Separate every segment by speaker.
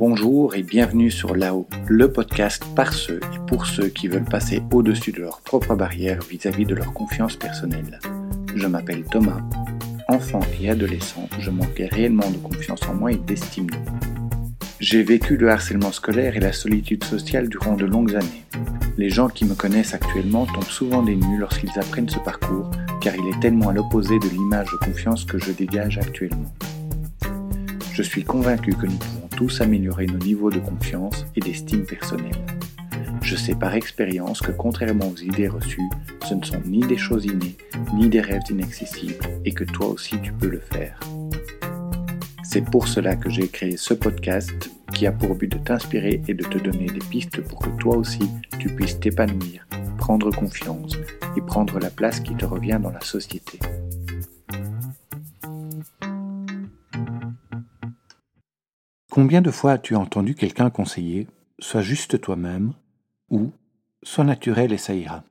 Speaker 1: Bonjour et bienvenue sur Là-haut, le podcast par ceux et pour ceux qui veulent passer au-dessus de leurs propres barrières vis-à-vis de leur confiance personnelle. Je m'appelle Thomas. Enfant et adolescent, je manquais réellement de confiance en moi et d'estime de moi. J'ai vécu le harcèlement scolaire et la solitude sociale durant de longues années. Les gens qui me connaissent actuellement tombent souvent des nues lorsqu'ils apprennent ce parcours, car il est tellement à l'opposé de l'image de confiance que je dégage actuellement. Je suis convaincu que nous pouvons tous améliorer nos niveaux de confiance et d'estime personnelle. Je sais par expérience que contrairement aux idées reçues, ce ne sont ni des choses innées, ni des rêves inaccessibles, et que toi aussi tu peux le faire. C'est pour cela que j'ai créé ce podcast qui a pour but de t'inspirer et de te donner des pistes pour que toi aussi tu puisses t'épanouir, prendre confiance et prendre la place qui te revient dans la société. Combien de fois as-tu entendu quelqu'un conseiller Sois juste toi-même ou Sois naturel et ça ira?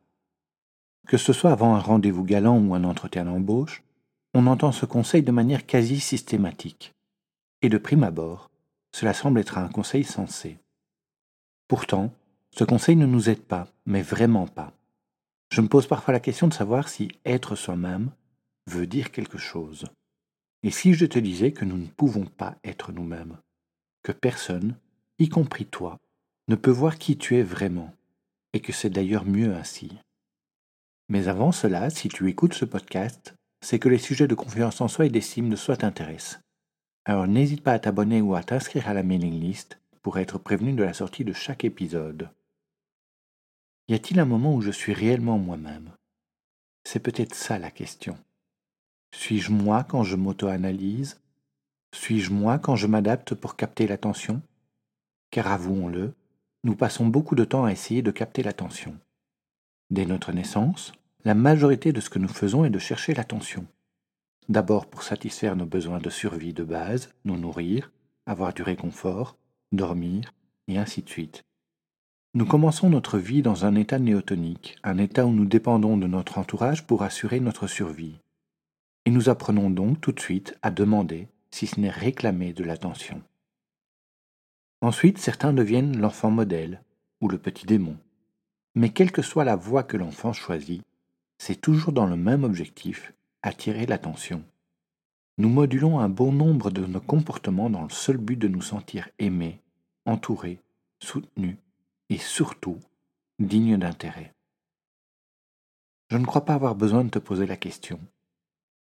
Speaker 1: Que ce soit avant un rendez-vous galant ou un entretien d'embauche, on entend ce conseil de manière quasi systématique et de prime abord, cela semble être un conseil sensé. Pourtant, ce conseil ne nous aide pas, mais vraiment pas. Je me pose parfois la question de savoir si être soi-même veut dire quelque chose. Et si je te disais que nous ne pouvons pas être nous-mêmes, que personne, y compris toi, ne peut voir qui tu es vraiment, et que c'est d'ailleurs mieux ainsi. Mais avant cela, si tu écoutes ce podcast, c'est que les sujets de confiance en soi et d'estime de soi t'intéressent. Alors n'hésite pas à t'abonner ou à t'inscrire à la mailing list pour être prévenu de la sortie de chaque épisode. Y a-t-il un moment où je suis réellement moi-même? C'est peut-être ça la question. Suis-je moi quand je m'auto-analyse? Suis-je moi quand je m'adapte pour capter l'attention? Car avouons-le, nous passons beaucoup de temps à essayer de capter l'attention. Dès notre naissance, la majorité de ce que nous faisons est de chercher l'attention. D'abord pour satisfaire nos besoins de survie de base, nous nourrir, avoir du réconfort, dormir, et ainsi de suite. Nous commençons notre vie dans un état néotonique, un état où nous dépendons de notre entourage pour assurer notre survie. Et nous apprenons donc tout de suite à demander, si ce n'est réclamer, de l'attention. Ensuite, certains deviennent l'enfant modèle ou le petit démon. Mais quelle que soit la voie que l'enfant choisit, c'est toujours dans le même objectif, attirer l'attention. Nous modulons un bon nombre de nos comportements dans le seul but de nous sentir aimés, entourés, soutenus et surtout dignes d'intérêt. Je ne crois pas avoir besoin de te poser la question.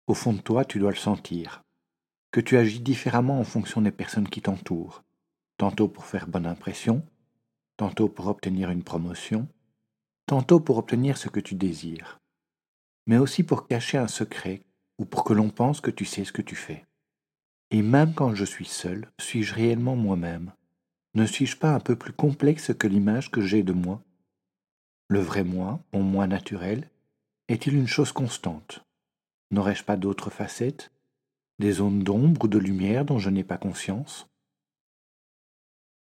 Speaker 1: Au fond de toi, tu dois le sentir, que tu agis différemment en fonction des personnes qui t'entourent, tantôt pour faire bonne impression, tantôt pour obtenir une promotion, tantôt pour obtenir ce que tu désires mais aussi pour cacher un secret ou pour que l'on pense que tu sais ce que tu fais. Et même quand je suis seul, suis-je réellement moi-même? Ne suis-je pas un peu plus complexe que l'image que j'ai de moi? Le vrai moi, mon moi naturel, est-il une chose constante? N'aurais-je pas d'autres facettes? Des zones d'ombre ou de lumière dont je n'ai pas conscience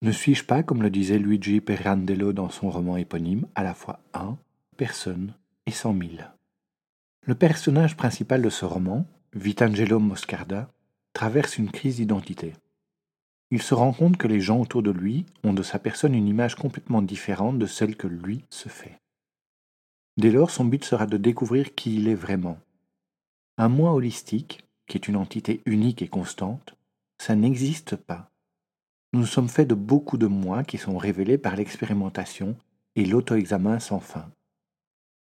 Speaker 1: Ne suis-je pas, comme le disait Luigi Pirandello dans son roman éponyme, à la fois un, personne et cent mille? Le personnage principal de ce roman, Vitangelo Moscarda, traverse une crise d'identité. Il se rend compte que les gens autour de lui ont de sa personne une image complètement différente de celle que lui se fait. Dès lors, son but sera de découvrir qui il est vraiment. Un moi holistique, qui est une entité unique et constante, ça n'existe pas. Nous sommes faits de beaucoup de moi qui sont révélés par l'expérimentation et l'auto-examen sans fin.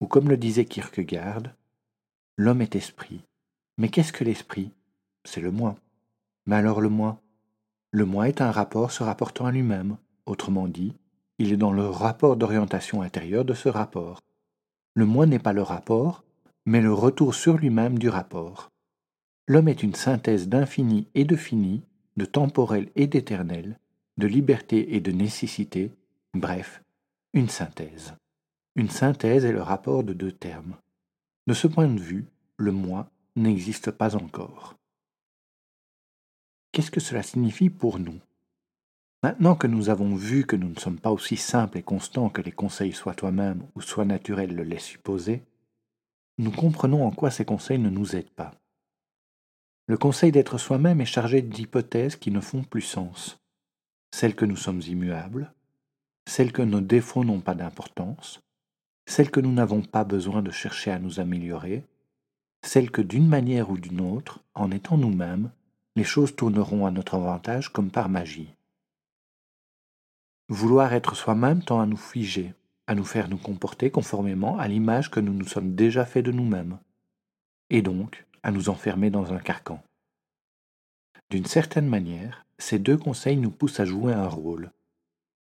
Speaker 1: Ou comme le disait Kierkegaard, L'homme est esprit. Mais qu'est-ce que l'esprit? C'est le moi. Mais alors le moi? Le moi est un rapport se rapportant à lui-même. Autrement dit, il est dans le rapport d'orientation intérieure de ce rapport. Le moi n'est pas le rapport, mais le retour sur lui-même du rapport. L'homme est une synthèse d'infini et de fini, de temporel et d'éternel, de liberté et de nécessité, bref, une synthèse. Une synthèse est le rapport de deux termes. De ce point de vue, le moi n'existe pas encore. Qu'est-ce que cela signifie pour nous? Maintenant que nous avons vu que nous ne sommes pas aussi simples et constants que les conseils soit toi-même ou soit naturels le laissent supposer, nous comprenons en quoi ces conseils ne nous aident pas. Le conseil d'être soi-même est chargé d'hypothèses qui ne font plus sens. celle que nous sommes immuables, celle que nos défauts n'ont pas d'importance, celle que nous n'avons pas besoin de chercher à nous améliorer, celle que d'une manière ou d'une autre, en étant nous-mêmes, les choses tourneront à notre avantage comme par magie. Vouloir être soi-même tend à nous figer, à nous faire nous comporter conformément à l'image que nous nous sommes déjà fait de nous-mêmes, et donc à nous enfermer dans un carcan. D'une certaine manière, ces deux conseils nous poussent à jouer un rôle,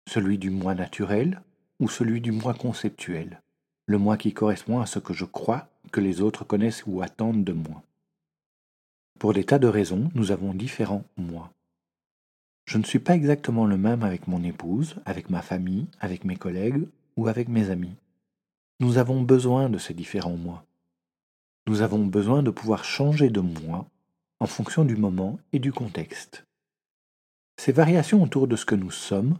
Speaker 1: celui du moi naturel ou celui du moi conceptuel, le moi qui correspond à ce que je crois que les autres connaissent ou attendent de moi. Pour des tas de raisons, nous avons différents moi. Je ne suis pas exactement le même avec mon épouse, avec ma famille, avec mes collègues ou avec mes amis. Nous avons besoin de ces différents moi. Nous avons besoin de pouvoir changer de moi en fonction du moment et du contexte. Ces variations autour de ce que nous sommes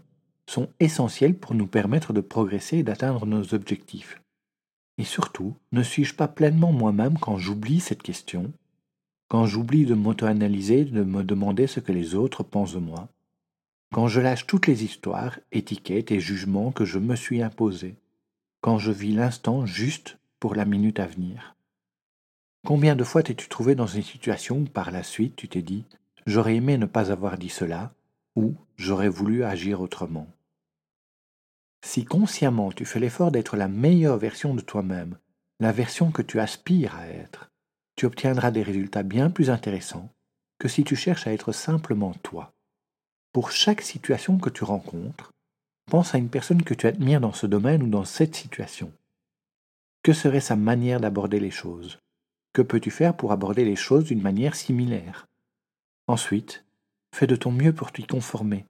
Speaker 1: sont essentielles pour nous permettre de progresser et d'atteindre nos objectifs. Et surtout, ne suis-je pas pleinement moi-même quand j'oublie cette question, quand j'oublie de m'auto-analyser, de me demander ce que les autres pensent de moi, quand je lâche toutes les histoires, étiquettes et jugements que je me suis imposés, quand je vis l'instant juste pour la minute à venir? Combien de fois t'es-tu trouvé dans une situation où par la suite tu t'es dit J'aurais aimé ne pas avoir dit cela, ou j'aurais voulu agir autrement? Si consciemment tu fais l'effort d'être la meilleure version de toi-même, la version que tu aspires à être, tu obtiendras des résultats bien plus intéressants que si tu cherches à être simplement toi. Pour chaque situation que tu rencontres, pense à une personne que tu admires dans ce domaine ou dans cette situation. Que serait sa manière d'aborder les choses? Que peux-tu faire pour aborder les choses d'une manière similaire? Ensuite, fais de ton mieux pour t'y conformer,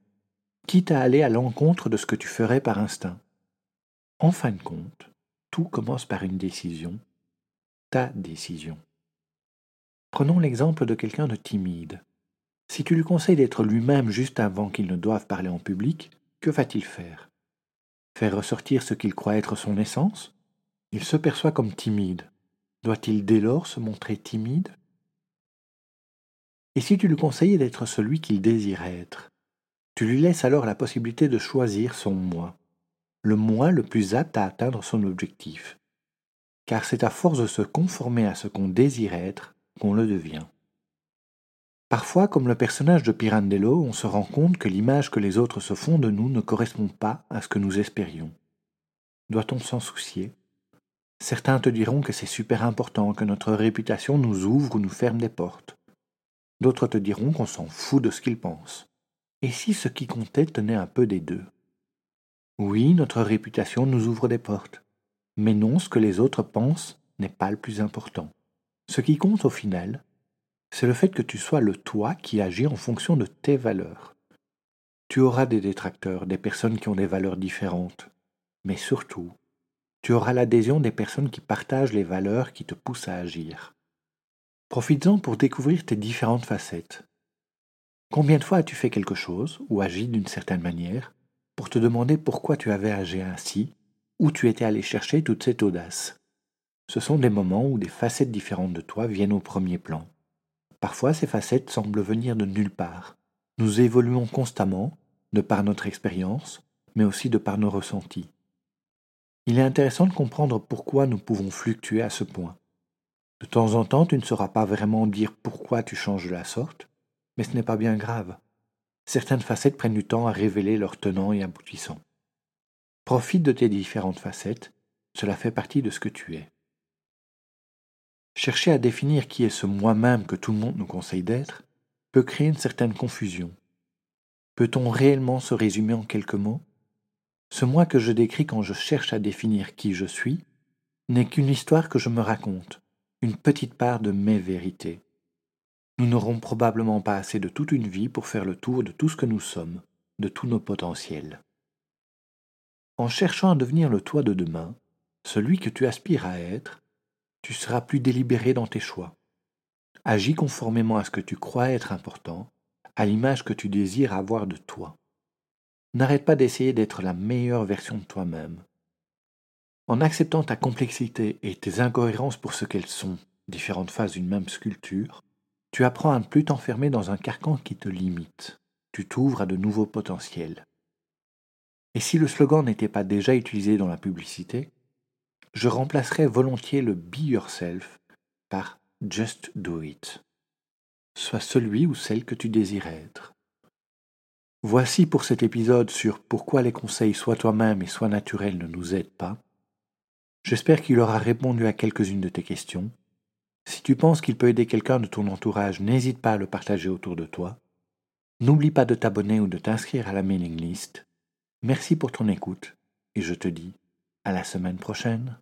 Speaker 1: quitte à aller à l'encontre de ce que tu ferais par instinct. En fin de compte, tout commence par une décision, ta décision. Prenons l'exemple de quelqu'un de timide. Si tu lui conseilles d'être lui-même juste avant qu'il ne doive parler en public, que va-t-il faire? Faire ressortir ce qu'il croit être son essence? Il se perçoit comme timide. Doit-il dès lors se montrer timide? Et si tu lui conseillais d'être celui qu'il désirait être Tu lui laisses alors la possibilité de choisir son moi, le moi le plus apte à atteindre son objectif. Car c'est à force de se conformer à ce qu'on désire être qu'on le devient. Parfois, comme le personnage de Pirandello, on se rend compte que l'image que les autres se font de nous ne correspond pas à ce que nous espérions. Doit-on s'en soucier? Certains te diront que c'est super important, que notre réputation nous ouvre ou nous ferme des portes. D'autres te diront qu'on s'en fout de ce qu'ils pensent. Et si ce qui comptait tenait un peu des deux? Oui, notre réputation nous ouvre des portes. Mais non, ce que les autres pensent n'est pas le plus important. Ce qui compte au final, c'est le fait que tu sois le toi qui agit en fonction de tes valeurs. Tu auras des détracteurs, des personnes qui ont des valeurs différentes, mais surtout, tu auras l'adhésion des personnes qui partagent les valeurs qui te poussent à agir. Profites-en pour découvrir tes différentes facettes. Combien de fois as-tu fait quelque chose ou agi d'une certaine manière pour te demander pourquoi tu avais agi ainsi, où tu étais allé chercher toute cette audace? Ce sont des moments où des facettes différentes de toi viennent au premier plan. Parfois ces facettes semblent venir de nulle part. Nous évoluons constamment, de par notre expérience, mais aussi de par nos ressentis. Il est intéressant de comprendre pourquoi nous pouvons fluctuer à ce point. De temps en temps, tu ne sauras pas vraiment dire pourquoi tu changes de la sorte, mais ce n'est pas bien grave. Certaines facettes prennent du temps à révéler leurs tenants et aboutissants. Profite de tes différentes facettes, cela fait partie de ce que tu es. Chercher à définir qui est ce moi-même que tout le monde nous conseille d'être peut créer une certaine confusion. Peut-on réellement se résumer en quelques mots? Ce moi que je décris quand je cherche à définir qui je suis n'est qu'une histoire que je me raconte, une petite part de mes vérités. Nous n'aurons probablement pas assez de toute une vie pour faire le tour de tout ce que nous sommes, de tous nos potentiels. En cherchant à devenir le toi de demain, celui que tu aspires à être, tu seras plus délibéré dans tes choix. Agis conformément à ce que tu crois être important, à l'image que tu désires avoir de toi. N'arrête pas d'essayer d'être la meilleure version de toi-même. En acceptant ta complexité et tes incohérences pour ce qu'elles sont, différentes phases d'une même sculpture, tu apprends à ne plus t'enfermer dans un carcan qui te limite. tu t'ouvres à de nouveaux potentiels. Et si le slogan n'était pas déjà utilisé dans la publicité, je remplacerais volontiers le Be Yourself par Just Do It. Sois celui ou celle que tu désires être. Voici pour cet épisode sur pourquoi les conseils Sois toi-même et Sois naturel ne nous aident pas. J'espère qu'il aura répondu à quelques-unes de tes questions. Si tu penses qu'il peut aider quelqu'un de ton entourage, n'hésite pas à le partager autour de toi. N'oublie pas de t'abonner ou de t'inscrire à la mailing list. Merci pour ton écoute et je te dis à la semaine prochaine.